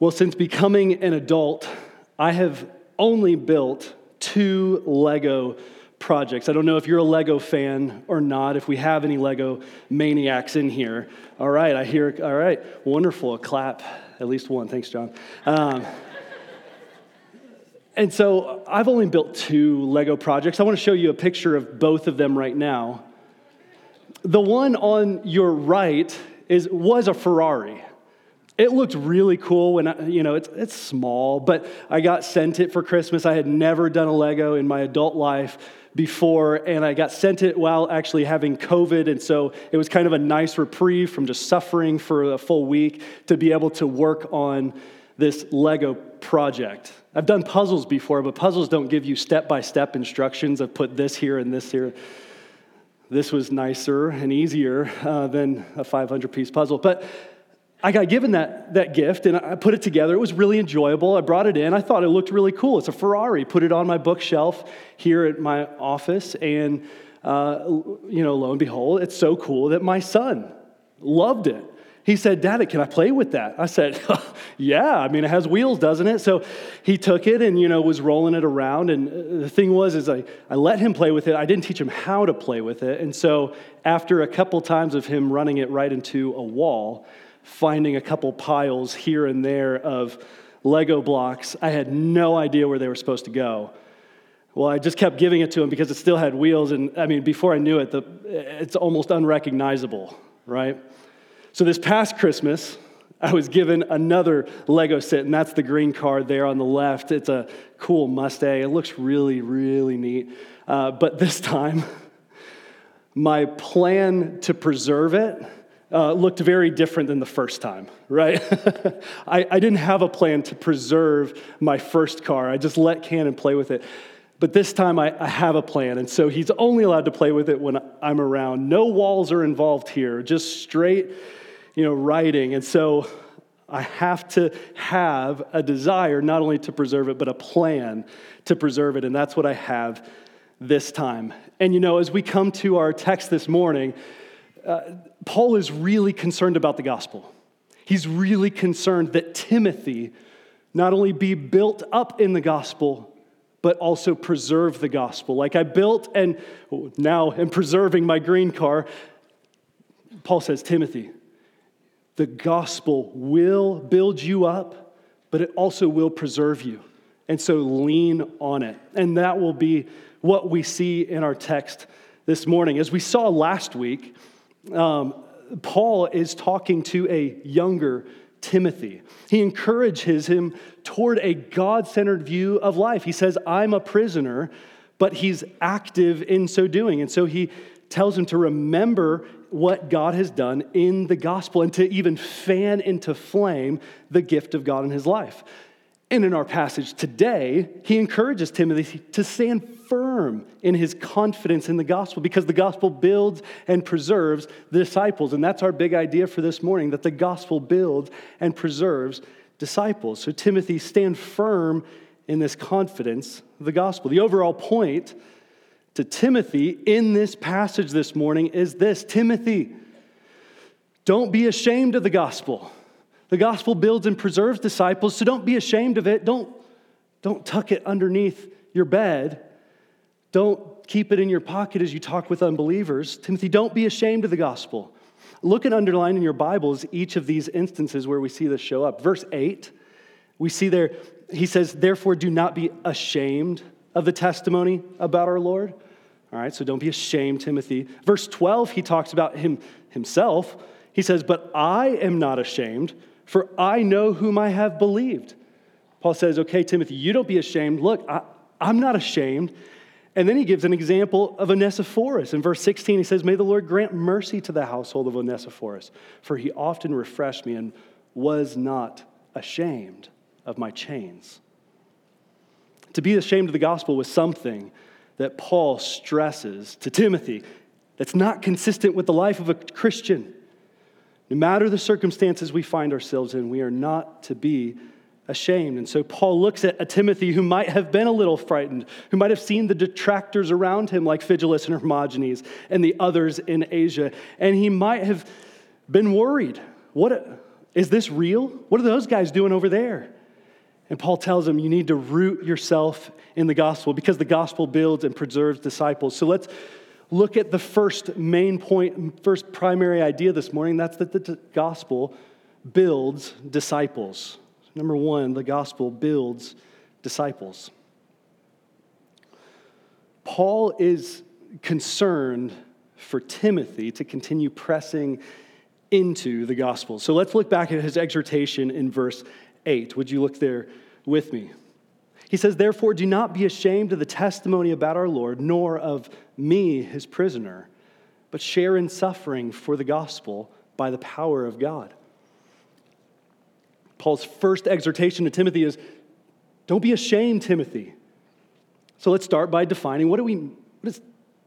Well, since becoming an adult, I have only built two Lego projects. I don't know if you're a Lego fan or not, if we have any Lego maniacs in here. All right, I hear, all right, wonderful. A clap, at least one. Thanks, John. Um, and so I've only built two Lego projects. I want to show you a picture of both of them right now. The one on your right is, was a Ferrari. It looked really cool when I, you know, it's, it's small, but I got sent it for Christmas. I had never done a Lego in my adult life before, and I got sent it while actually having COVID. And so it was kind of a nice reprieve from just suffering for a full week to be able to work on this Lego project. I've done puzzles before, but puzzles don't give you step by step instructions of put this here and this here. This was nicer and easier uh, than a 500 piece puzzle. But I got given that, that gift and I put it together. It was really enjoyable. I brought it in. I thought it looked really cool. It's a Ferrari. Put it on my bookshelf here at my office. And, uh, you know, lo and behold, it's so cool that my son loved it. He said, Daddy, can I play with that? I said, Yeah, I mean, it has wheels, doesn't it? So he took it and, you know, was rolling it around. And uh, the thing was, is I, I let him play with it. I didn't teach him how to play with it. And so after a couple times of him running it right into a wall, finding a couple piles here and there of Lego blocks. I had no idea where they were supposed to go. Well, I just kept giving it to him because it still had wheels, and I mean, before I knew it, the, it's almost unrecognizable, right? So this past Christmas, I was given another Lego set, and that's the green card there on the left. It's a cool Mustang. It looks really, really neat. Uh, but this time, my plan to preserve it uh, looked very different than the first time, right? I, I didn't have a plan to preserve my first car. I just let Cannon play with it. But this time I, I, have a plan, and so he's only allowed to play with it when I'm around. No walls are involved here, just straight, you know, writing. And so I have to have a desire not only to preserve it, but a plan to preserve it. And that's what I have this time. And you know, as we come to our text this morning, uh, Paul is really concerned about the gospel. He's really concerned that Timothy not only be built up in the gospel, but also preserve the gospel. Like I built and now am preserving my green car. Paul says, Timothy, the gospel will build you up, but it also will preserve you. And so lean on it. And that will be what we see in our text this morning. As we saw last week, um, Paul is talking to a younger Timothy. He encourages him toward a God centered view of life. He says, I'm a prisoner, but he's active in so doing. And so he tells him to remember what God has done in the gospel and to even fan into flame the gift of God in his life. And in our passage today, he encourages Timothy to stand firm in his confidence in the gospel because the gospel builds and preserves the disciples. And that's our big idea for this morning that the gospel builds and preserves disciples. So, Timothy, stand firm in this confidence of the gospel. The overall point to Timothy in this passage this morning is this Timothy, don't be ashamed of the gospel. The gospel builds and preserves disciples, so don't be ashamed of it. Don't, don't tuck it underneath your bed. Don't keep it in your pocket as you talk with unbelievers. Timothy, don't be ashamed of the gospel. Look and underline in your Bibles each of these instances where we see this show up. Verse 8, we see there, he says, Therefore, do not be ashamed of the testimony about our Lord. All right, so don't be ashamed, Timothy. Verse 12, he talks about him himself. He says, But I am not ashamed, for I know whom I have believed. Paul says, Okay, Timothy, you don't be ashamed. Look, I, I'm not ashamed. And then he gives an example of Onesiphorus. In verse 16, he says, May the Lord grant mercy to the household of Onesiphorus, for he often refreshed me and was not ashamed of my chains. To be ashamed of the gospel was something that Paul stresses to Timothy that's not consistent with the life of a Christian. No matter the circumstances we find ourselves in, we are not to be ashamed. And so Paul looks at a Timothy who might have been a little frightened, who might have seen the detractors around him, like Phygelus and Hermogenes and the others in Asia, and he might have been worried. What, Is this real? What are those guys doing over there? And Paul tells them you need to root yourself in the gospel because the gospel builds and preserves disciples. So let's look at the first main point, first primary idea this morning. That's that the gospel builds disciples. Number one, the gospel builds disciples. Paul is concerned for Timothy to continue pressing into the gospel. So let's look back at his exhortation in verse 8. Would you look there with me? He says, Therefore, do not be ashamed of the testimony about our Lord, nor of me, his prisoner, but share in suffering for the gospel by the power of God. Paul's first exhortation to Timothy is don't be ashamed, Timothy. So let's start by defining what do we what does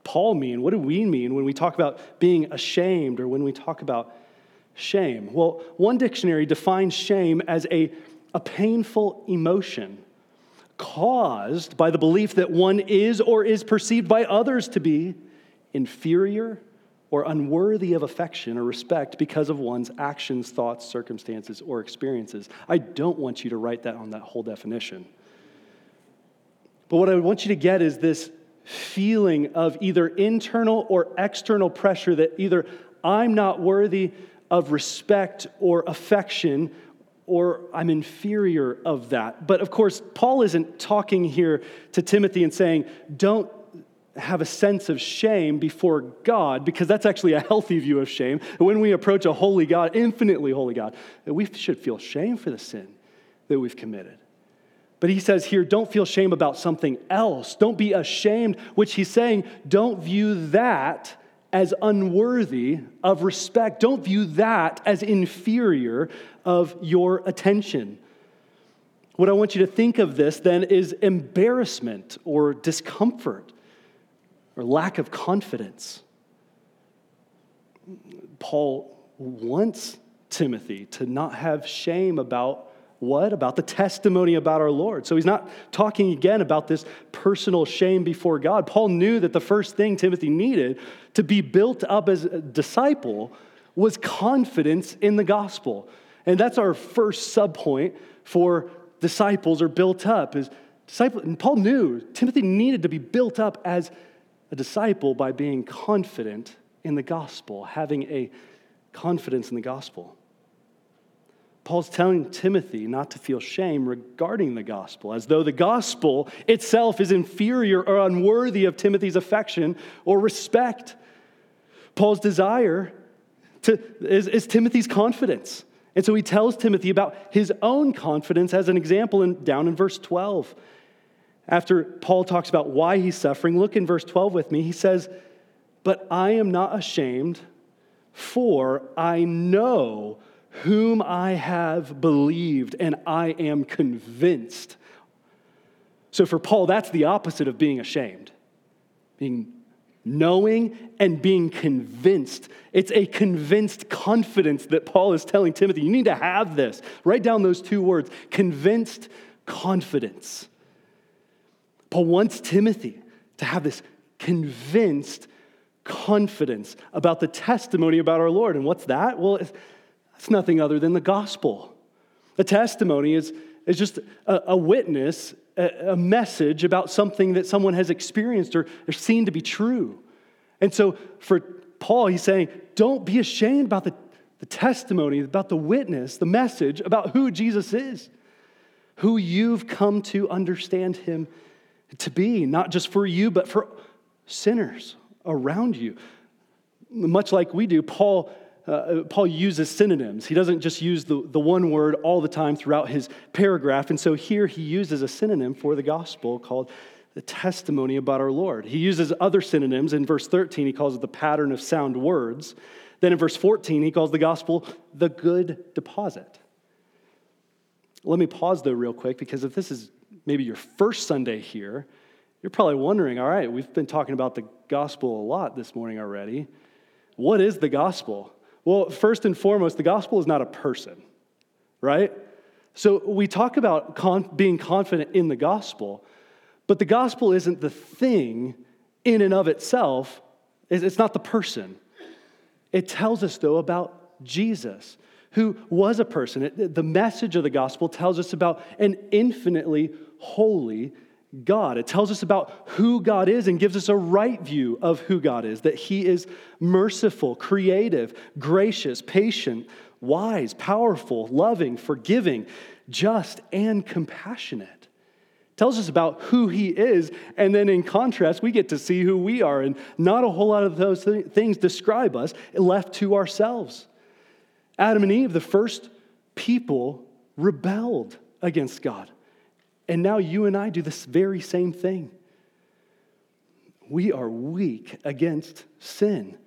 Paul mean? What do we mean when we talk about being ashamed or when we talk about shame? Well, one dictionary defines shame as a, a painful emotion caused by the belief that one is or is perceived by others to be inferior or unworthy of affection or respect because of one's actions, thoughts, circumstances, or experiences. I don't want you to write that on that whole definition. But what I want you to get is this feeling of either internal or external pressure that either I'm not worthy of respect or affection or I'm inferior of that. But of course, Paul isn't talking here to Timothy and saying, don't have a sense of shame before God, because that's actually a healthy view of shame. When we approach a holy God, infinitely holy God, we should feel shame for the sin that we've committed. But he says here, don't feel shame about something else. Don't be ashamed, which he's saying, don't view that as unworthy of respect. Don't view that as inferior of your attention. What I want you to think of this then is embarrassment or discomfort or lack of confidence. Paul wants Timothy to not have shame about what? About the testimony about our Lord. So he's not talking again about this personal shame before God. Paul knew that the first thing Timothy needed to be built up as a disciple was confidence in the gospel. And that's our first subpoint for disciples are built up is disciple and Paul knew Timothy needed to be built up as a disciple by being confident in the gospel, having a confidence in the gospel. Paul's telling Timothy not to feel shame regarding the gospel, as though the gospel itself is inferior or unworthy of Timothy's affection or respect. Paul's desire to, is, is Timothy's confidence. And so he tells Timothy about his own confidence as an example in, down in verse 12. After Paul talks about why he's suffering, look in verse 12 with me. He says, But I am not ashamed, for I know whom I have believed, and I am convinced. So for Paul, that's the opposite of being ashamed. Being knowing and being convinced. It's a convinced confidence that Paul is telling Timothy. You need to have this. Write down those two words convinced confidence. Paul wants Timothy to have this convinced confidence about the testimony about our Lord. And what's that? Well, it's nothing other than the gospel. The testimony is, is just a, a witness, a, message about something that someone has experienced or, or seen to be true. And so for Paul, he's saying, don't be ashamed about the, the testimony, about the witness, the message about who Jesus is, who you've come to understand him to be, not just for you, but for sinners around you. Much like we do, Paul, uh, Paul uses synonyms. He doesn't just use the, the one word all the time throughout his paragraph. And so here he uses a synonym for the gospel called the testimony about our Lord. He uses other synonyms. In verse 13, he calls it the pattern of sound words. Then in verse 14, he calls the gospel the good deposit. Let me pause though, real quick, because if this is maybe your first Sunday here, you're probably wondering, all right, we've been talking about the gospel a lot this morning already. What is the gospel? Well, first and foremost, the gospel is not a person, right? So we talk about con- being confident in the gospel, but the gospel isn't the thing in and of itself, it's not the person. It tells us, though, about Jesus, who was a person. the message of the gospel tells us about an infinitely holy God. It tells us about who God is and gives us a right view of who God is that He is merciful, creative, gracious, patient, wise, powerful, loving, forgiving, just, and compassionate. It tells us about who He is, and then in contrast, we get to see who we are. And not a whole lot of those th- things describe us left to ourselves. Adam and Eve, the first people, rebelled against God. And now you and I do this very same thing. We are weak against sin.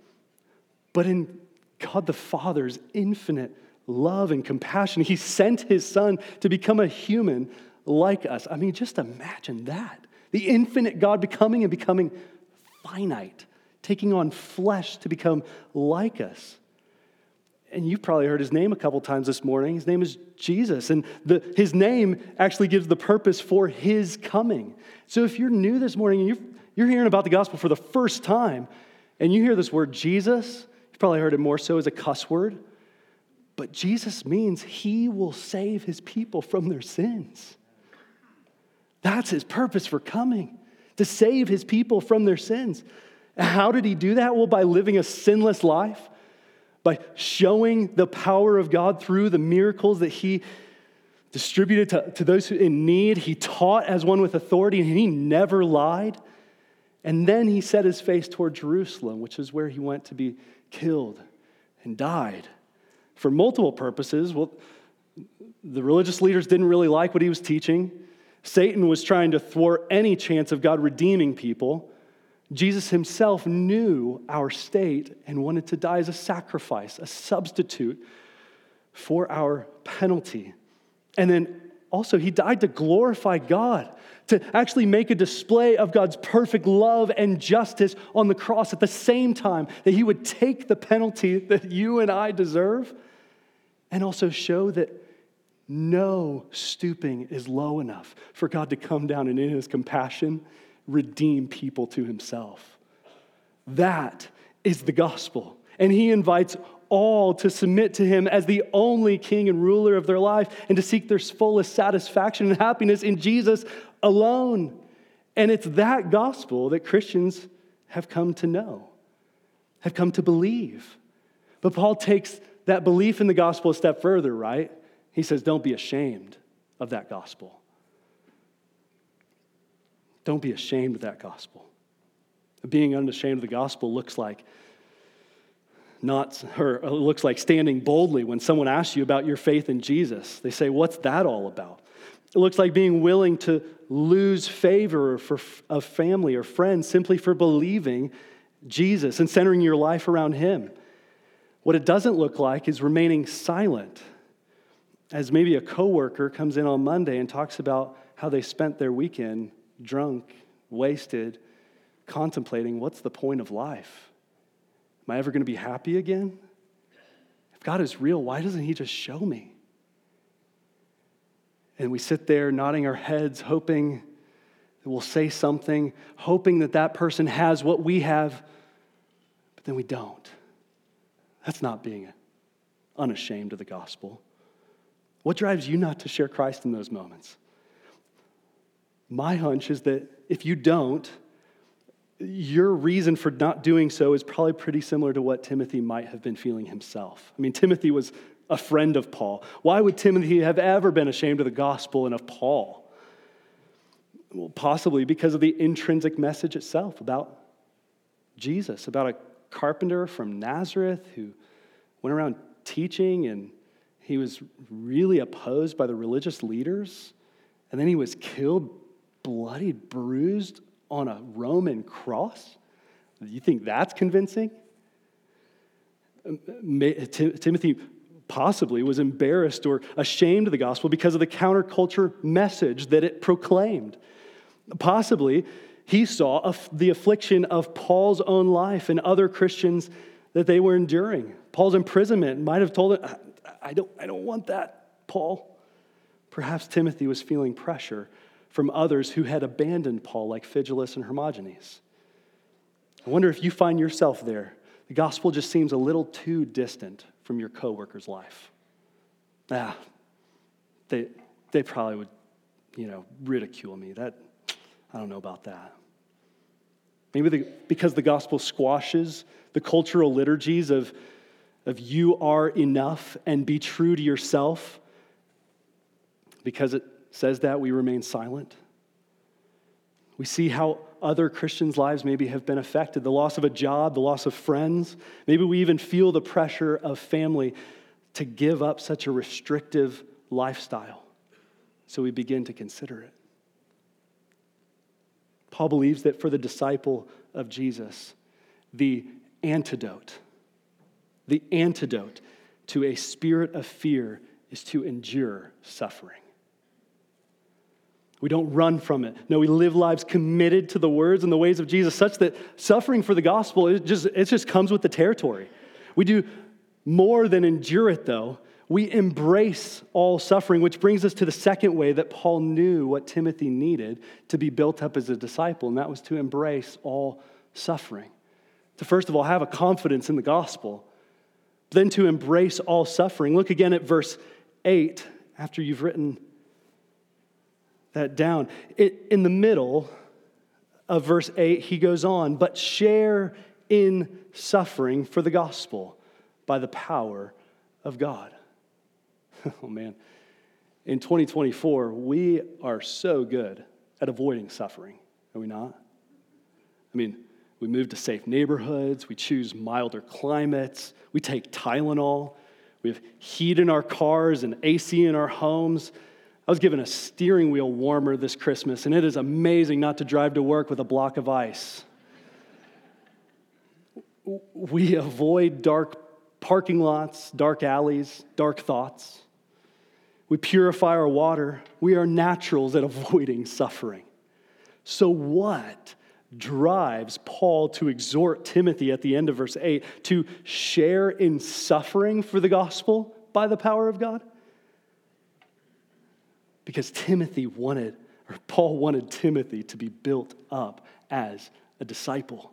But in God the Father's infinite love and compassion, He sent His Son to become a human like us. I mean, just imagine that. The infinite God becoming and becoming finite, taking on flesh to become like us and you've probably heard his name a couple times this morning. His name is Jesus. And the, his name actually gives the purpose for his coming. So if you're new this morning and you're, you're hearing about the gospel for the first time, and you hear this word Jesus, you've probably heard it more so as a cuss word. But Jesus means he will save his people from their sins. That's his purpose for coming, to save his people from their sins. How did he do that? Well, by living a sinless life by showing the power of God through the miracles that he distributed to, to those in need. He taught as one with authority, and he never lied. And then he set his face toward Jerusalem, which is where he went to be killed and died for multiple purposes. Well, the religious leaders didn't really like what he was teaching. Satan was trying to thwart any chance of God redeeming people. Jesus himself knew our state and wanted to die as a sacrifice, a substitute for our penalty. And then also, he died to glorify God, to actually make a display of God's perfect love and justice on the cross at the same time that he would take the penalty that you and I deserve and also show that no stooping is low enough for God to come down and in his compassion redeem people to himself. That is the gospel. And he invites all to submit to him as the only king and ruler of their life and to seek their fullest satisfaction and happiness in Jesus alone. And it's that gospel that Christians have come to know, have come to believe. But Paul takes that belief in the gospel a step further, right? He says, Don't be ashamed of that gospel. Don't be ashamed of that gospel. Being unashamed of the gospel looks like not or looks like standing boldly when someone asks you about your faith in Jesus. They say, "What's that all about?" It looks like being willing to lose favor for a family or friends simply for believing Jesus and centering your life around him. What it doesn't look like is remaining silent. As maybe a coworker comes in on Monday and talks about how they spent their weekend drunk, wasted, contemplating what's the point of life? Am I ever going to be happy again? If God is real, why doesn't He just show me? And we sit there nodding our heads, hoping that we'll say something, hoping that that person has what we have, but then we don't. That's not being unashamed of the gospel. What drives you not to share Christ in those moments? My hunch is that if you don't, your reason for not doing so is probably pretty similar to what Timothy might have been feeling himself. I mean, Timothy was a friend of Paul. Why would Timothy have ever been ashamed of the gospel and of Paul? Well, possibly because of the intrinsic message itself about Jesus, about a carpenter from Nazareth who went around teaching and he was really opposed by the religious leaders. And then he was killed bloodied, bruised on a Roman cross? You think that's convincing? Um, Timothy possibly was embarrassed or ashamed of the gospel because of the counterculture message that it proclaimed. Possibly, he saw the affliction of Paul's own life and other Christians that they were enduring. Paul's imprisonment might have told him, I don't, I don't want that, Paul. Perhaps Timothy was feeling pressure from others who had abandoned Paul, like Phygelus and Hermogenes. I wonder if you find yourself there. The gospel just seems a little too distant from your coworker's life. ah, they, they probably would, you know, ridicule me. That, I don't know about that. Maybe the, because the gospel squashes the cultural liturgies of, of you are enough and be true to yourself. Because it says that, we remain silent. We see how other Christians' lives maybe have been affected the loss of a job, the loss of friends. Maybe we even feel the pressure of family to give up such a restrictive lifestyle. So we begin to consider it. Paul believes that for the disciple of Jesus, the antidote, the antidote to a spirit of fear is to endure suffering. We don't run from it. No, we live lives committed to the words and the ways of Jesus, such that suffering for the gospel, it just, it just comes with the territory. We do more than endure it, though. We embrace all suffering, which brings us to the second way that Paul knew what Timothy needed to be built up as a disciple, and that was to embrace all suffering. To first of all have a confidence in the gospel, then to embrace all suffering. Look again at verse 8 after you've written that down. It, in the middle of verse 8, he goes on, but share in suffering for the gospel by the power of God. oh man. In 2024, we are so good at avoiding suffering, are we not? I mean, we move to safe neighborhoods, we choose milder climates, we take Tylenol, we have heat in our cars and AC in our homes. I was given a steering wheel warmer this Christmas, and it is amazing not to drive to work with a block of ice. We avoid dark parking lots, dark alleys, dark thoughts. We purify our water. We are naturals at avoiding suffering. So, what drives Paul to exhort Timothy at the end of verse 8 to share in suffering for the gospel by the power of God? Because Timothy wanted, or Paul wanted Timothy to be built up as a disciple.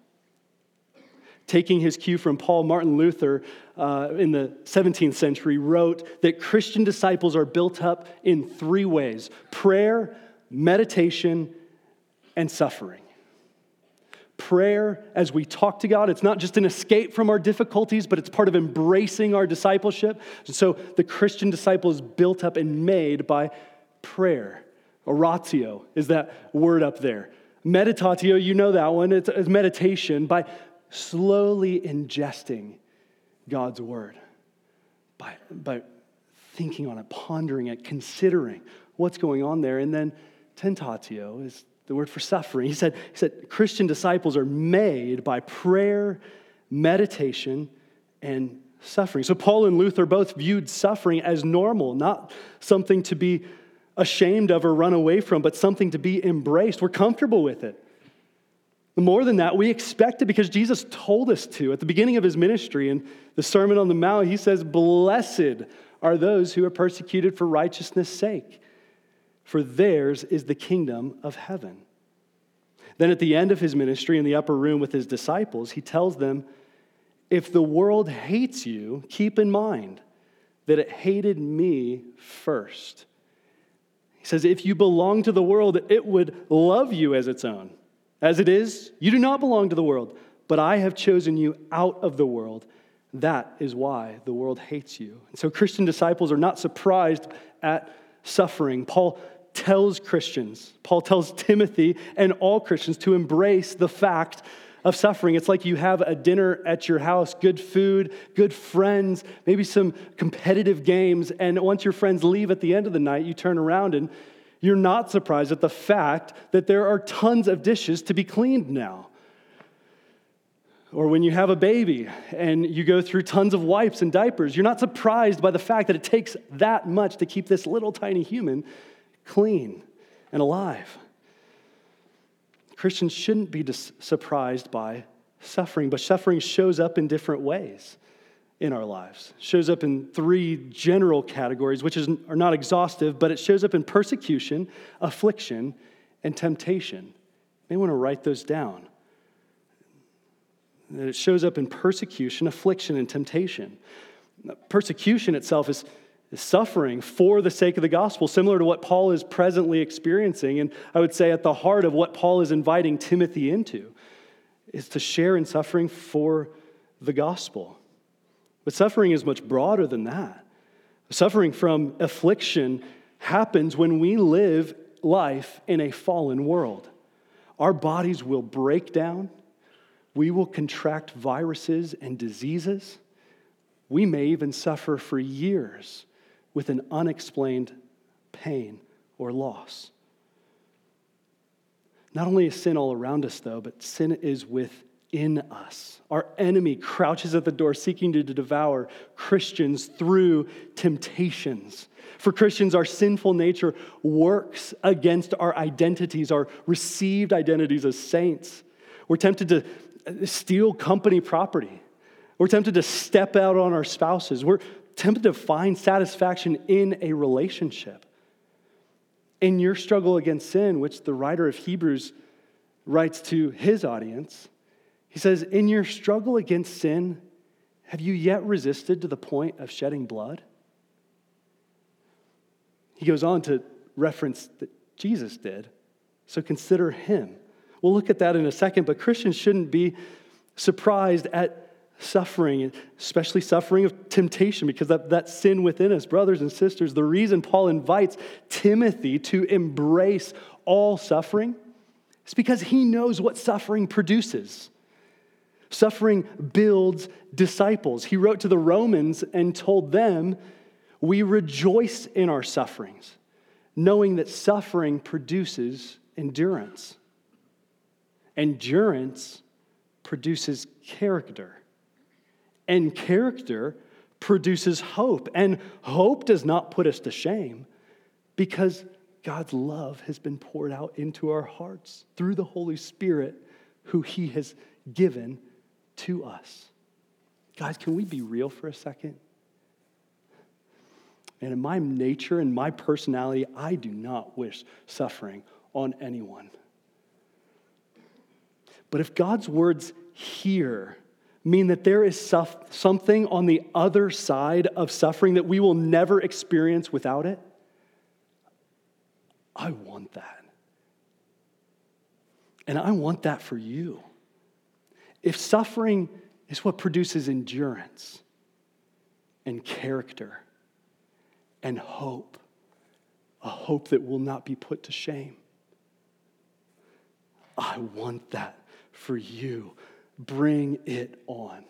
Taking his cue from Paul, Martin Luther uh, in the 17th century wrote that Christian disciples are built up in three ways prayer, meditation, and suffering. Prayer, as we talk to God, it's not just an escape from our difficulties, but it's part of embracing our discipleship. And so the Christian disciple is built up and made by prayer. Oratio is that word up there. Meditatio, you know that one. It's, it's meditation by slowly ingesting God's word, by, by thinking on it, pondering it, considering what's going on there. And then tentatio is the word for suffering. He said, he said Christian disciples are made by prayer, meditation, and suffering. So Paul and Luther both viewed suffering as normal, not something to be ashamed of or run away from, but something to be embraced. We're comfortable with it. More than that, we expect it because Jesus told us to. At the beginning of his ministry in the Sermon on the Mount, he says, Blessed are those who are persecuted for righteousness' sake, for theirs is the kingdom of heaven. Then at the end of his ministry in the upper room with his disciples, he tells them, If the world hates you, keep in mind that it hated me first. He says, If you belong to the world, it would love you as its own. As it is, you do not belong to the world, but I have chosen you out of the world. That is why the world hates you. And so Christian disciples are not surprised at suffering. Paul tells Christians, Paul tells Timothy and all Christians to embrace the fact of suffering. It's like you have a dinner at your house, good food, good friends, maybe some competitive games, and once your friends leave at the end of the night, you turn around and you're not surprised at the fact that there are tons of dishes to be cleaned now. Or when you have a baby and you go through tons of wipes and diapers, you're not surprised by the fact that it takes that much to keep this little tiny human clean and alive. Christians shouldn't be dis- surprised by suffering, but suffering shows up in different ways in our lives. Shows up in three general categories, which is, are not exhaustive, but it shows up in persecution, affliction, and temptation. You may want to write those down. That it shows up in persecution, affliction, and temptation. Persecution itself is, suffering for the sake of the gospel, similar to what Paul is presently experiencing. And I would say at the heart of what Paul is inviting Timothy into is to share in suffering for the gospel. But suffering is much broader than that. Suffering from affliction happens when we live life in a fallen world. Our bodies will break down, we will contract viruses and diseases. We may even suffer for years with an unexplained pain or loss. Not only is sin all around us, though, but sin is within us. Our enemy crouches at the door seeking to devour Christians through temptations. For Christians, our sinful nature works against our identities, our received identities as saints. We're tempted to steal company property. We're tempted to step out on our spouses. We're tempted to find satisfaction in a relationship. In your struggle against sin, which the writer of Hebrews writes to his audience, he says, In your struggle against sin, have you yet resisted to the point of shedding blood? He goes on to reference that Jesus did, so consider him. We'll look at that in a second, but Christians shouldn't be surprised at suffering, especially suffering of temptation, because that, that sin within us, brothers and sisters, the reason Paul invites Timothy to embrace all suffering is because he knows what suffering produces. Suffering builds disciples. He wrote to the Romans and told them, We rejoice in our sufferings, knowing that suffering produces endurance. Endurance produces character. And character produces hope. And hope does not put us to shame because God's love has been poured out into our hearts through the Holy Spirit who He has given to us. Guys, can we be real for a second? And in my nature and my personality, I do not wish suffering on anyone. But if God's words here mean that there is something on the other side of suffering that we will never experience without it? I want that. And I want that for you. If suffering is what produces endurance and character and hope, a hope that will not be put to shame, I want that for you bring it on.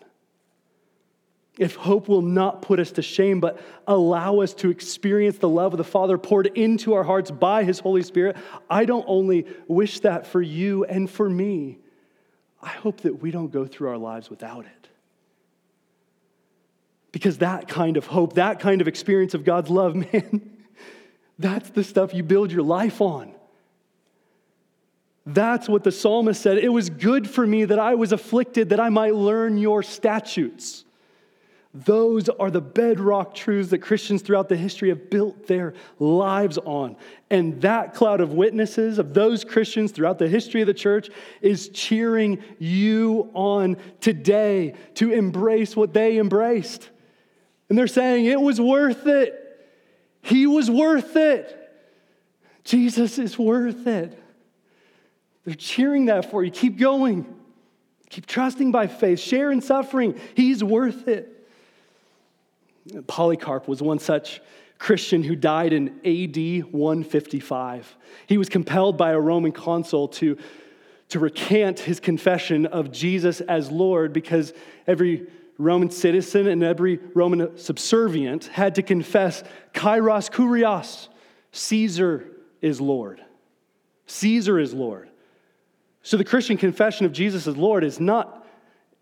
If hope will not put us to shame, but allow us to experience the love of the Father poured into our hearts by His Holy Spirit, I don't only wish that for you and for me, I hope that we don't go through our lives without it. Because that kind of hope, that kind of experience of God's love, man, that's the stuff you build your life on. That's what the psalmist said. It was good for me that I was afflicted, that I might learn your statutes. Those are the bedrock truths that Christians throughout the history have built their lives on. And that cloud of witnesses of those Christians throughout the history of the church is cheering you on today to embrace what they embraced. And they're saying, it was worth it. He was worth it. Jesus is worth it. They're cheering that for you. Keep going. Keep trusting by faith. Share in suffering. He's worth it. Polycarp was one such Christian who died in AD 155. He was compelled by a Roman consul to, to recant his confession of Jesus as Lord because every Roman citizen and every Roman subservient had to confess Kaisar Kurios, Caesar is Lord. Caesar is Lord. So the Christian confession of Jesus as Lord is not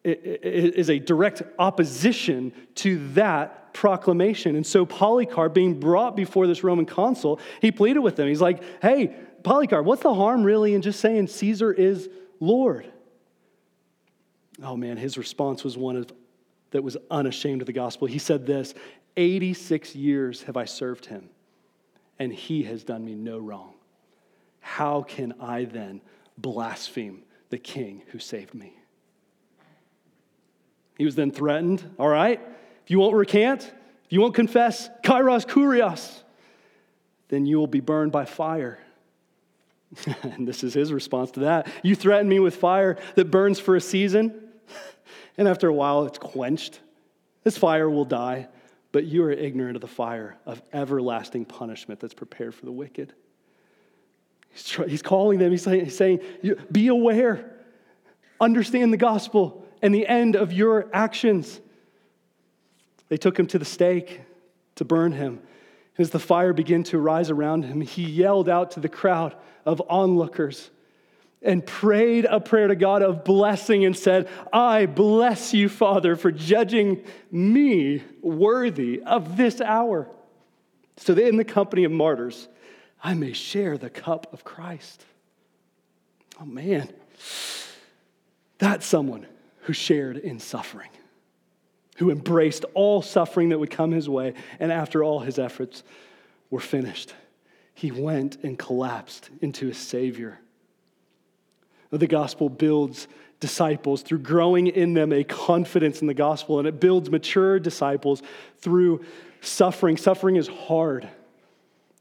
is a direct opposition to that proclamation. And so Polycarp being brought before this Roman consul, he pleaded with them. He's like, "Hey, Polycarp, what's the harm really in just saying Caesar is Lord?" Oh man, his response was one of, that was unashamed of the gospel. He said this, 86 years have I served him, and he has done me no wrong. How can I then blaspheme the king who saved me. He was then threatened, all right, if you won't recant, if you won't confess, kaisar kurios, then you will be burned by fire. and this is his response to that. You threaten me with fire that burns for a season, and after a while it's quenched. This fire will die, but you are ignorant of the fire of everlasting punishment that's prepared for the wicked. He's, he's calling them, he's saying, he's saying, Be aware, understand the gospel and the end of your actions. They took him to the stake to burn him. As the fire began to rise around him, he yelled out to the crowd of onlookers and prayed a prayer to God of blessing and said, I bless you, Father, for judging me worthy of this hour, so in the company of martyrs I may share the cup of Christ. Oh man, that's someone who shared in suffering, who embraced all suffering that would come his way, and after all his efforts were finished, he went and collapsed into a Savior the gospel builds disciples through growing in them a confidence in the gospel, and it builds mature disciples through suffering. Suffering is hard.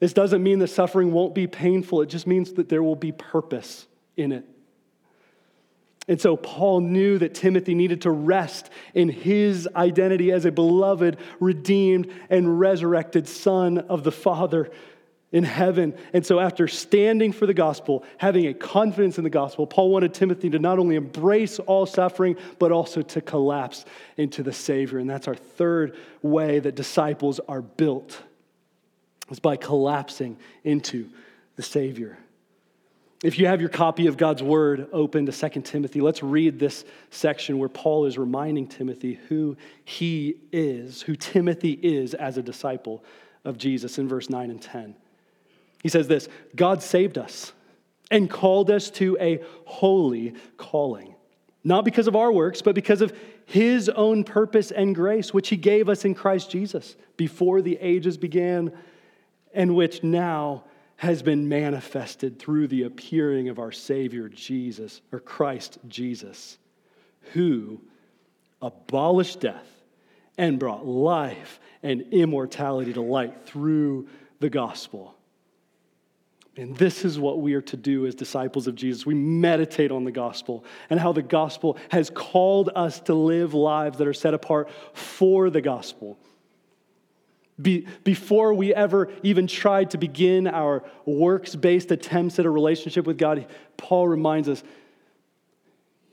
This doesn't mean that suffering won't be painful, it just means that there will be purpose in it. And so Paul knew that Timothy needed to rest in his identity as a beloved, redeemed, and resurrected son of the Father in heaven. And so, after standing for the gospel, having a confidence in the gospel, Paul wanted Timothy to not only embrace all suffering, but also to collapse into the Savior. And that's our third way that disciples are built, is by collapsing into the Savior. If you have your copy of God's word open to 2 Timothy, let's read this section where Paul is reminding Timothy who he is, who Timothy is as a disciple of Jesus in verse 9 and 10. He says this God saved us and called us to a holy calling, not because of our works, but because of his own purpose and grace, which he gave us in Christ Jesus before the ages began, and which now has been manifested through the appearing of our Savior Jesus, or Christ Jesus, who abolished death and brought life and immortality to light through the gospel and this is what we are to do as disciples of Jesus. We meditate on the gospel and how the gospel has called us to live lives that are set apart for the gospel. Be, before we ever even tried to begin our works based attempts at a relationship with God, Paul reminds us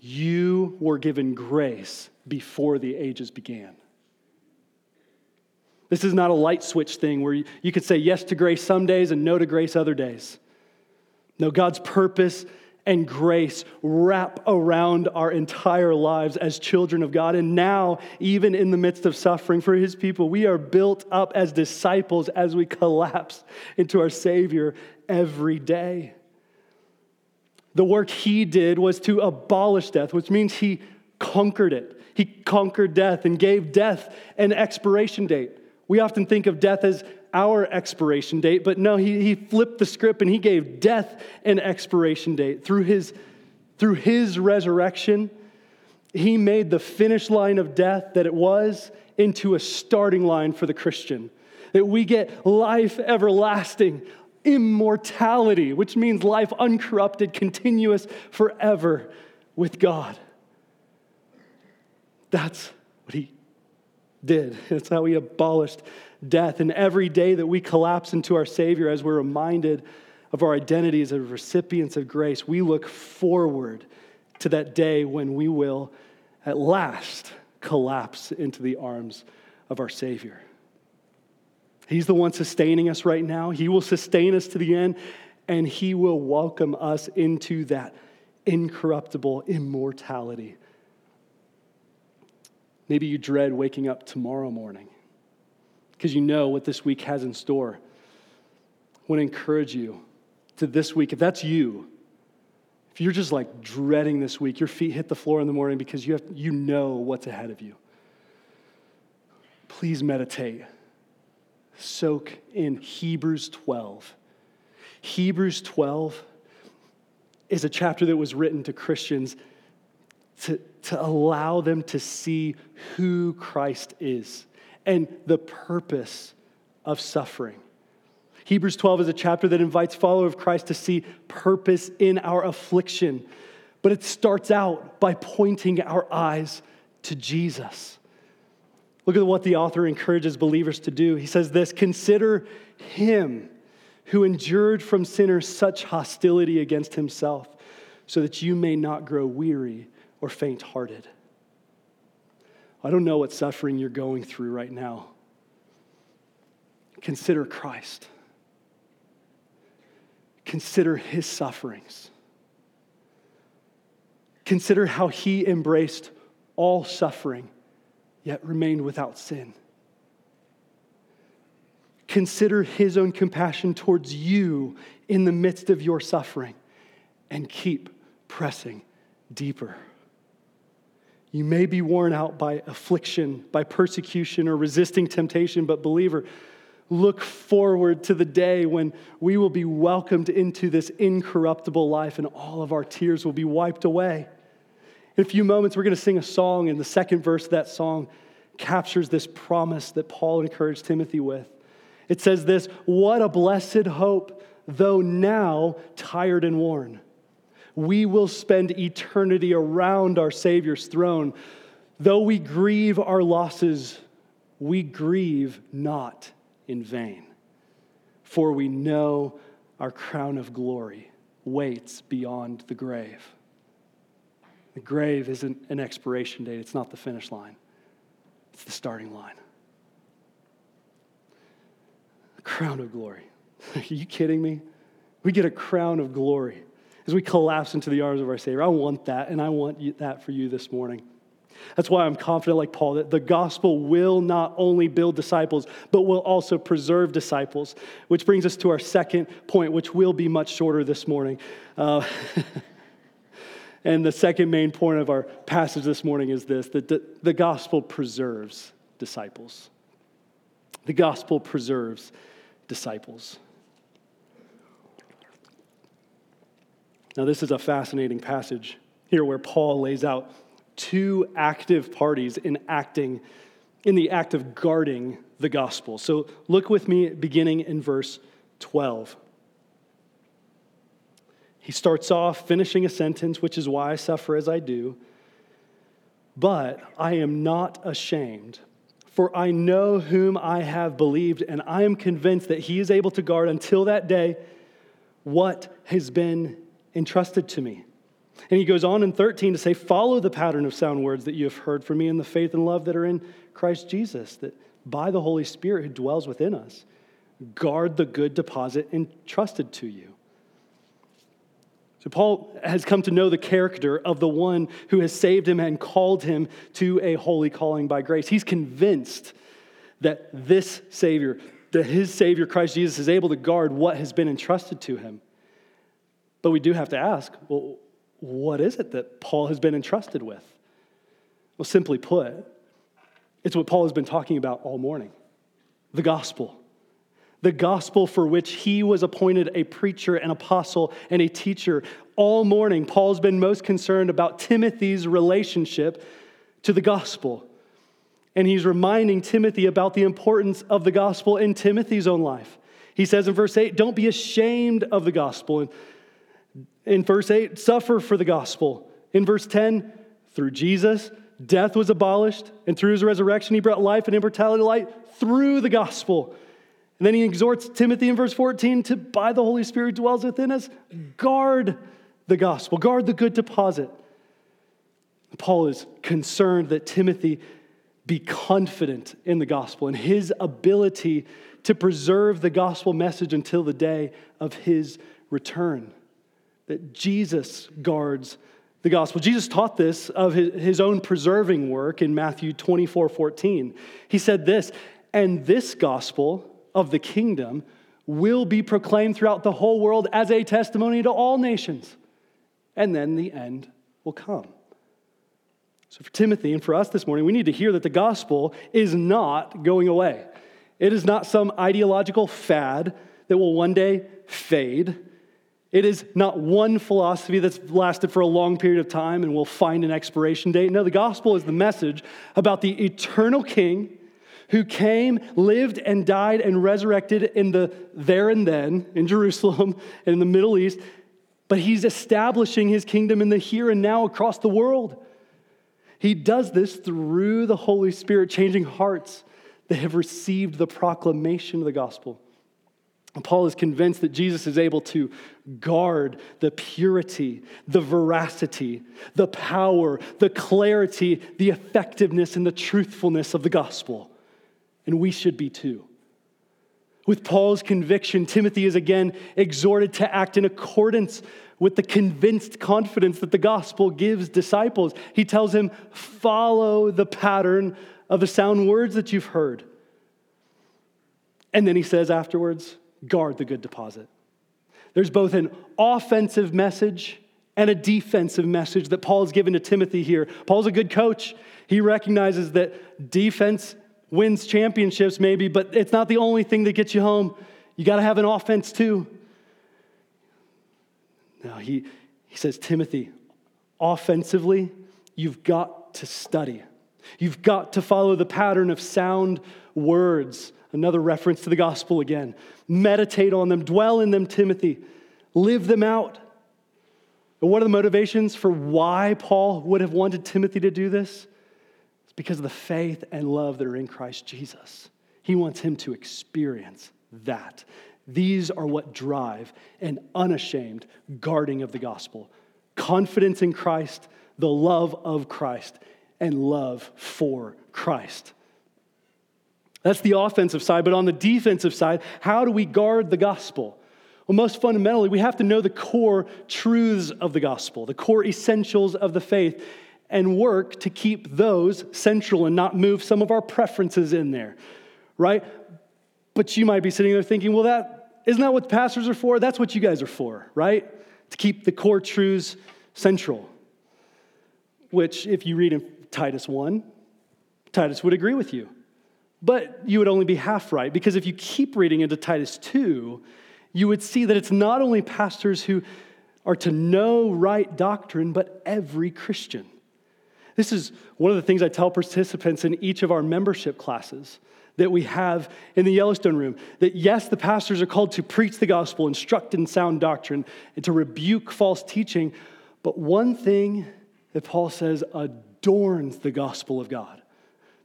you were given grace before the ages began. This is not a light switch thing where you, you could say yes to grace some days and no to grace other days. No, God's purpose and grace wrap around our entire lives as children of God. And now, even in the midst of suffering for his people, we are built up as disciples as we collapse into our Savior every day. The work he did was to abolish death, which means he conquered it. He conquered death and gave death an expiration date. We often think of death as our expiration date, but no, he, he flipped the script and he gave death an expiration date. Through his, through his resurrection, he made the finish line of death that it was into a starting line for the Christian. That we get life everlasting, immortality, which means life uncorrupted, continuous forever with God. That's what he did. It's how he abolished death. And every day that we collapse into our Savior as we're reminded of our identities as recipients of grace, we look forward to that day when we will at last collapse into the arms of our Savior. He's the one sustaining us right now. He will sustain us to the end, and He will welcome us into that incorruptible immortality Maybe you dread waking up tomorrow morning because you know what this week has in store. I want to encourage you to this week, if that's you, if you're just like dreading this week, your feet hit the floor in the morning because you, have, you know what's ahead of you, please meditate. Soak in Hebrews 12. Hebrews 12 is a chapter that was written to Christians to, to allow them to see who Christ is and the purpose of suffering. Hebrews 12 is a chapter that invites followers of Christ to see purpose in our affliction, but it starts out by pointing our eyes to Jesus. Look at what the author encourages believers to do. He says this Consider him who endured from sinners such hostility against himself, so that you may not grow weary or faint hearted. I don't know what suffering you're going through right now. Consider Christ. Consider his sufferings. Consider how he embraced all suffering, yet remained without sin. Consider his own compassion towards you in the midst of your suffering and keep pressing deeper. You may be worn out by affliction, by persecution, or resisting temptation, but believer, look forward to the day when we will be welcomed into this incorruptible life and all of our tears will be wiped away. In a few moments, we're going to sing a song, and the second verse of that song captures this promise that Paul encouraged Timothy with. It says this What a blessed hope, though now tired and worn. We will spend eternity around our Savior's throne. Though we grieve our losses, we grieve not in vain, for we know our crown of glory waits beyond the grave. The grave isn't an expiration date, it's not the finish line, it's the starting line A crown of glory. Are you kidding me? We get a crown of glory as we collapse into the arms of our Savior. I want that, and I want that for you this morning. That's why I'm confident, like Paul, that the gospel will not only build disciples, but will also preserve disciples. Which brings us to our second point, which will be much shorter this morning. Uh, and the second main point of our passage this morning is this that the, the gospel preserves disciples. The gospel preserves disciples. Now, this is a fascinating passage here where Paul lays out two active parties in acting, in the act of guarding the gospel. So look with me beginning in verse 12. He starts off finishing a sentence, which is why I suffer as I do. But I am not ashamed for I know whom I have believed, and I am convinced that he is able to guard until that day what has been entrusted to me. And he goes on in 13 to say, Follow the pattern of sound words that you have heard from me in the faith and love that are in Christ Jesus, that by the Holy Spirit who dwells within us, guard the good deposit entrusted to you. So, Paul has come to know the character of the one who has saved him and called him to a holy calling by grace. He's convinced that this Savior, that his Savior, Christ Jesus, is able to guard what has been entrusted to him. But we do have to ask well, what is it that Paul has been entrusted with? Well, simply put, it's what Paul has been talking about all morning the gospel the gospel for which he was appointed a preacher, an apostle, and a teacher. All morning, Paul's been most concerned about Timothy's relationship to the gospel. And he's reminding Timothy about the importance of the gospel in Timothy's own life. He says in verse 8, Don't be ashamed of the gospel. And in verse 8, suffer for the gospel. In verse 10, through Jesus, death was abolished, and through his resurrection, he brought life and immortality to light through the gospel. And then he exhorts Timothy in verse 14 to, by the Holy Spirit dwells within us, guard the gospel, guard the good deposit. Paul is concerned that Timothy be confident in the gospel and his ability to preserve the gospel message until the day of his return. That Jesus guards the gospel. Jesus taught this of his own preserving work in Matthew 24 14. He said this, and this gospel, of the kingdom will be proclaimed throughout the whole world as a testimony to all nations. And then the end will come. So, for Timothy and for us this morning, we need to hear that the gospel is not going away. It is not some ideological fad that will one day fade. It is not one philosophy that's lasted for a long period of time and will find an expiration date. No, the gospel is the message about the eternal king who came, lived, and died and resurrected in the there and then in Jerusalem and in the Middle East, but he's establishing his kingdom in the here and now across the world. He does this through the Holy Spirit, changing hearts that have received the proclamation of the gospel. Paul is convinced that Jesus is able to guard the purity, the veracity, the power, the clarity, the effectiveness, and the truthfulness of the gospel. And we should be too. With Paul's conviction, Timothy is again exhorted to act in accordance with the convinced confidence that the gospel gives disciples. He tells him, Follow the pattern of the sound words that you've heard. And then he says afterwards, guard the good deposit. There's both an offensive message and a defensive message that Paul has given to Timothy here. Paul's a good coach. He recognizes that defense wins championships, maybe, but it's not the only thing that gets you home. You got to have an offense too. Now, he, he says, Timothy, offensively, you've got to study. You've got to follow the pattern of sound words. Another reference to the gospel again. Meditate on them, dwell in them, Timothy. Live them out. But what are the motivations for why Paul would have wanted Timothy to do this? It's because of the faith and love that are in Christ Jesus. He wants him to experience that. These are what drive an unashamed guarding of the gospel confidence in Christ, the love of Christ, and love for Christ. That's the offensive side. But on the defensive side, how do we guard the gospel? Well, most fundamentally, we have to know the core truths of the gospel, the core essentials of the faith, and work to keep those central and not move some of our preferences in there, right? But you might be sitting there thinking, well, that isn't that what pastors are for? That's what you guys are for, right? To keep the core truths central. Which, if you read in Titus 1, Titus would agree with you. But you would only be half right, because if you keep reading into Titus 2, you would see that it's not only pastors who are to know right doctrine, but every Christian. This is one of the things I tell participants in each of our membership classes that we have in the Yellowstone room. That yes, the pastors are called to preach the gospel, instruct in sound doctrine, and to rebuke false teaching. But one thing that Paul says adorns the gospel of God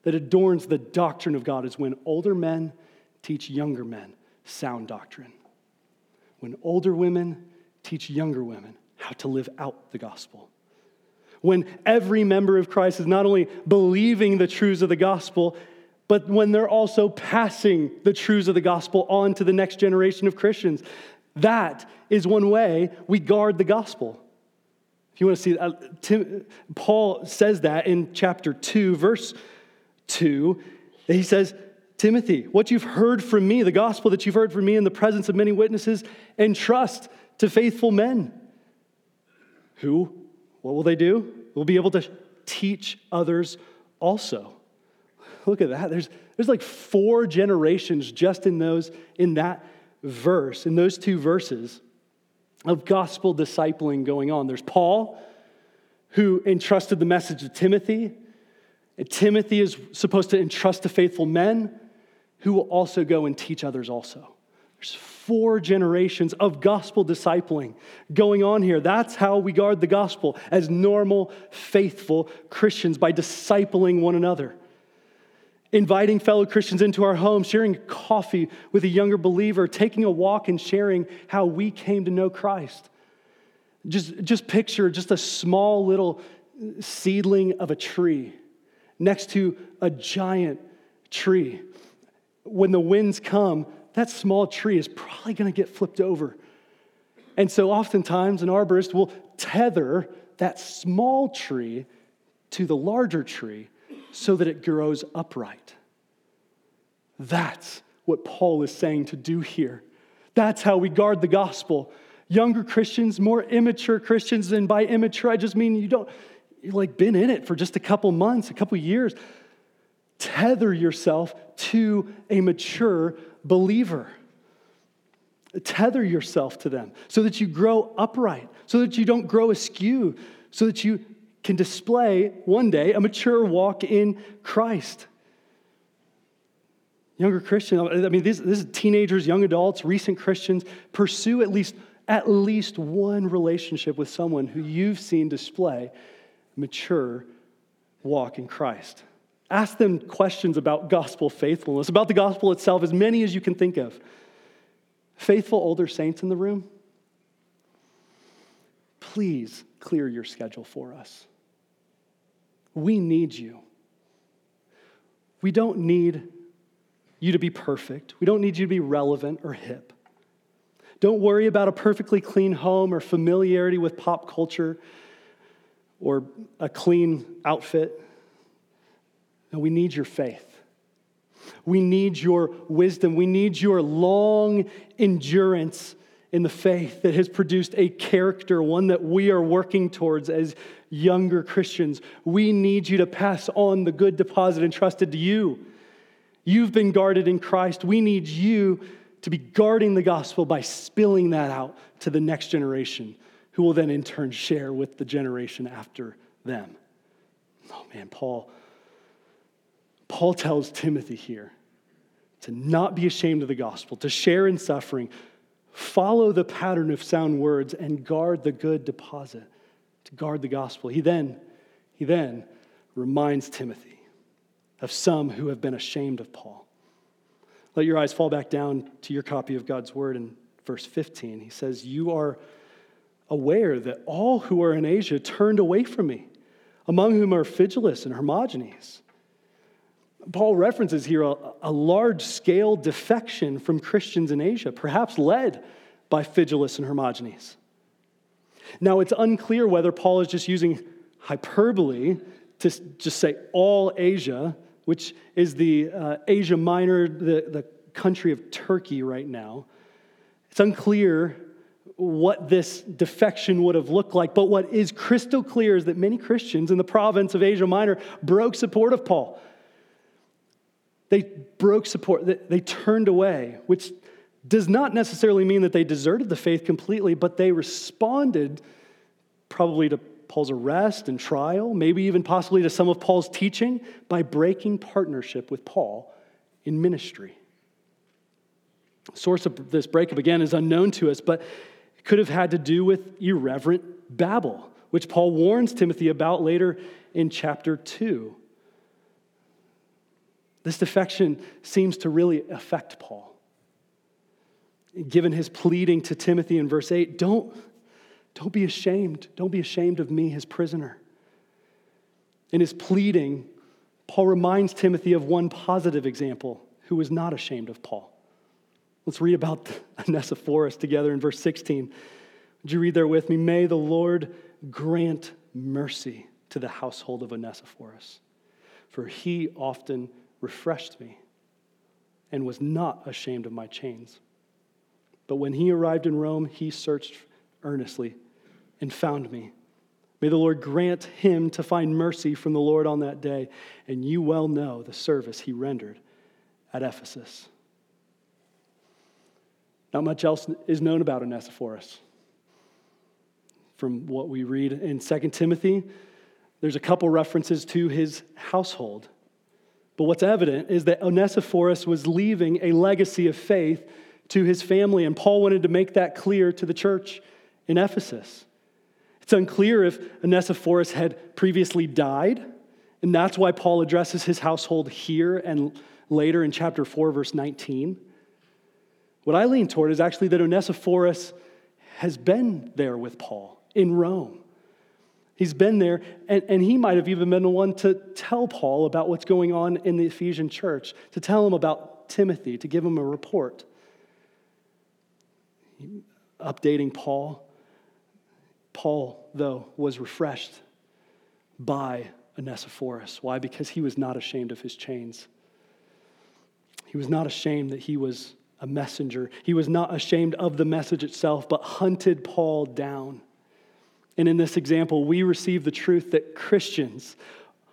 that adorns the doctrine of God is when older men teach younger men sound doctrine. When older women teach younger women how to live out the gospel. When every member of Christ is not only believing the truths of the gospel, but when they're also passing the truths of the gospel on to the next generation of Christians. That is one way we guard the gospel. If you want to see, uh, Tim, Paul says that in chapter 2, verse 2, he says, Timothy, what you've heard from me, the gospel that you've heard from me in the presence of many witnesses, entrust to faithful men. Who, what will they do? Will be able to teach others also. Look at that. There's, there's like four generations just in those, in that verse, in those two verses of gospel discipling going on. There's Paul, who entrusted the message to Timothy Timothy is supposed to entrust to faithful men who will also go and teach others also. There's four generations of gospel discipling going on here. That's how we guard the gospel as normal, faithful Christians by discipling one another. Inviting fellow Christians into our home, sharing coffee with a younger believer, taking a walk and sharing how we came to know Christ. Just, just picture just a small little seedling of a tree next to a giant tree. When the winds come, that small tree is probably going to get flipped over. And so, oftentimes, an arborist will tether that small tree to the larger tree so that it grows upright. That's what Paul is saying to do here. That's how we guard the gospel. Younger Christians, more immature Christians, and by immature, I just mean you don't, like been in it for just a couple months, a couple years. Tether yourself to a mature believer. Tether yourself to them so that you grow upright, so that you don't grow askew, so that you can display one day a mature walk in Christ. Younger Christians, I mean, this, this is teenagers, young adults, recent Christians, pursue at least, at least one relationship with someone who you've seen display mature walk in Christ. Ask them questions about gospel faithfulness, about the gospel itself, as many as you can think of. Faithful older saints in the room, please clear your schedule for us. We need you. We don't need you to be perfect. We don't need you to be relevant or hip. Don't worry about a perfectly clean home or familiarity with pop culture or a clean outfit. No, we need your faith. We need your wisdom. We need your long endurance in the faith that has produced a character, one that we are working towards as younger Christians. We need you to pass on the good deposit entrusted to you. You've been guarded in Christ. We need you to be guarding the gospel by spilling that out to the next generation, who will then in turn share with the generation after them. Oh man, Paul. Paul tells Timothy here to not be ashamed of the gospel, to share in suffering, follow the pattern of sound words and guard the good deposit, to guard the gospel. He then, he then reminds Timothy of some who have been ashamed of Paul. Let your eyes fall back down to your copy of God's word in verse 15. He says, You are aware that all who are in Asia turned away from me, among whom are Phygelus and Hermogenes. Paul references here a, a large scale defection from Christians in Asia, perhaps led by Phygelus and Hermogenes. Now, it's unclear whether Paul is just using hyperbole to just say all Asia, which is the uh, Asia Minor, the, the country of Turkey right now. It's unclear what this defection would have looked like, but what is crystal clear is that many Christians in the province of Asia Minor broke support of Paul. They broke support, they turned away, which does not necessarily mean that they deserted the faith completely, but they responded probably to Paul's arrest and trial, maybe even possibly to some of Paul's teaching by breaking partnership with Paul in ministry. The source of this breakup, again, is unknown to us, but could have had to do with irreverent babble, which Paul warns Timothy about later in chapter 2. This defection seems to really affect Paul. Given his pleading to Timothy in verse 8, don't, don't be ashamed. Don't be ashamed of me, his prisoner. In his pleading, Paul reminds Timothy of one positive example who was not ashamed of Paul. Let's read about Onesiphorus together in verse 16. Would you read there with me? May the Lord grant mercy to the household of Onesiphorus, for he often refreshed me and was not ashamed of my chains. But when he arrived in Rome, he searched earnestly and found me. May the Lord grant him to find mercy from the Lord on that day. And you well know the service he rendered at Ephesus. Not much else is known about Onesiphorus. From what we read in 2 Timothy, there's a couple references to his household. But what's evident is that Onesiphorus was leaving a legacy of faith to his family, and Paul wanted to make that clear to the church in Ephesus. It's unclear if Onesiphorus had previously died, and that's why Paul addresses his household here and later in chapter 4, verse 19. What I lean toward is actually that Onesiphorus has been there with Paul in Rome. He's been there, and, and he might have even been the one to tell Paul about what's going on in the Ephesian church, to tell him about Timothy, to give him a report. Updating Paul. Paul, though, was refreshed by Onesiphorus. Why? Because he was not ashamed of his chains. He was not ashamed that he was a messenger. He was not ashamed of the message itself, but hunted Paul down and in this example, we receive the truth that Christians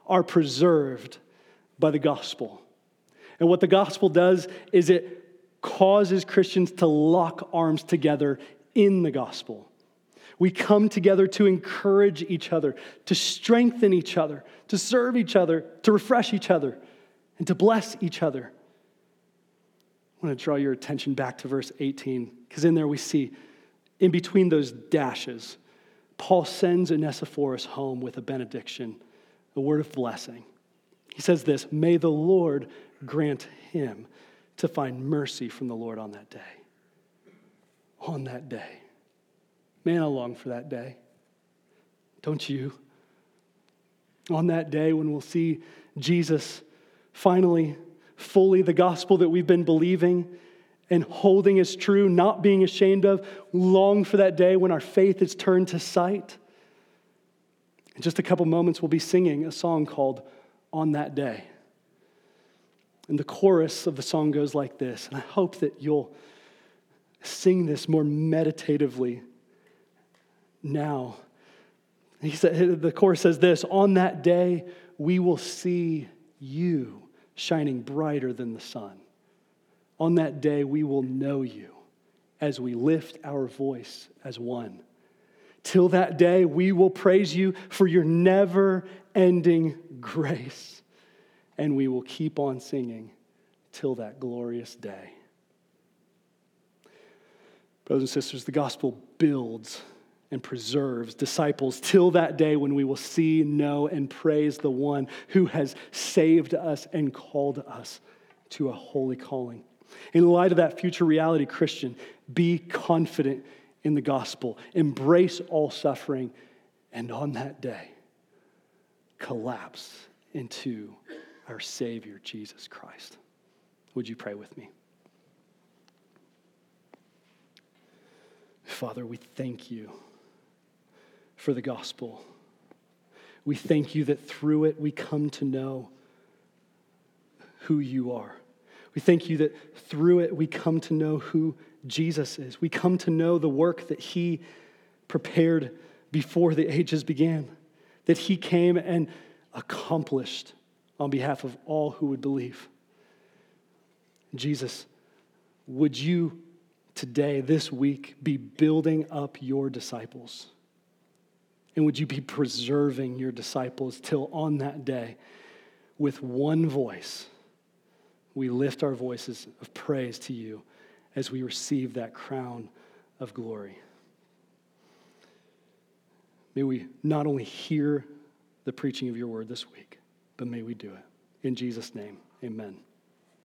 are preserved by the gospel. And what the gospel does is it causes Christians to lock arms together in the gospel. We come together to encourage each other, to strengthen each other, to serve each other, to refresh each other, and to bless each other. I want to draw your attention back to verse 18, because in there we see, in between those dashes, Paul sends Onesiphorus home with a benediction, a word of blessing. He says this May the Lord grant him to find mercy from the Lord on that day. On that day. Man, I long for that day. Don't you? On that day when we'll see Jesus finally, fully, the gospel that we've been believing and holding as true, not being ashamed of, long for that day when our faith is turned to sight. In just a couple moments, we'll be singing a song called On That Day. And the chorus of the song goes like this, and I hope that you'll sing this more meditatively now. He said, the chorus says this On that day, we will see you shining brighter than the sun. On that day, we will know you as we lift our voice as one. Till that day, we will praise you for your never ending grace. And we will keep on singing till that glorious day. Brothers and sisters, the gospel builds and preserves disciples till that day when we will see, know, and praise the one who has saved us and called us to a holy calling. In light of that future reality, Christian, be confident in the gospel, embrace all suffering, and on that day, collapse into our Savior, Jesus Christ. Would you pray with me? Father, we thank you for the gospel. We thank you that through it we come to know who you are. We thank you that through it we come to know who Jesus is. We come to know the work that he prepared before the ages began, that he came and accomplished on behalf of all who would believe. Jesus, would you today, this week, be building up your disciples? And would you be preserving your disciples till on that day, with one voice, we lift our voices of praise to you as we receive that crown of glory? May we not only hear the preaching of your word this week, but may we do it. In Jesus' name, amen.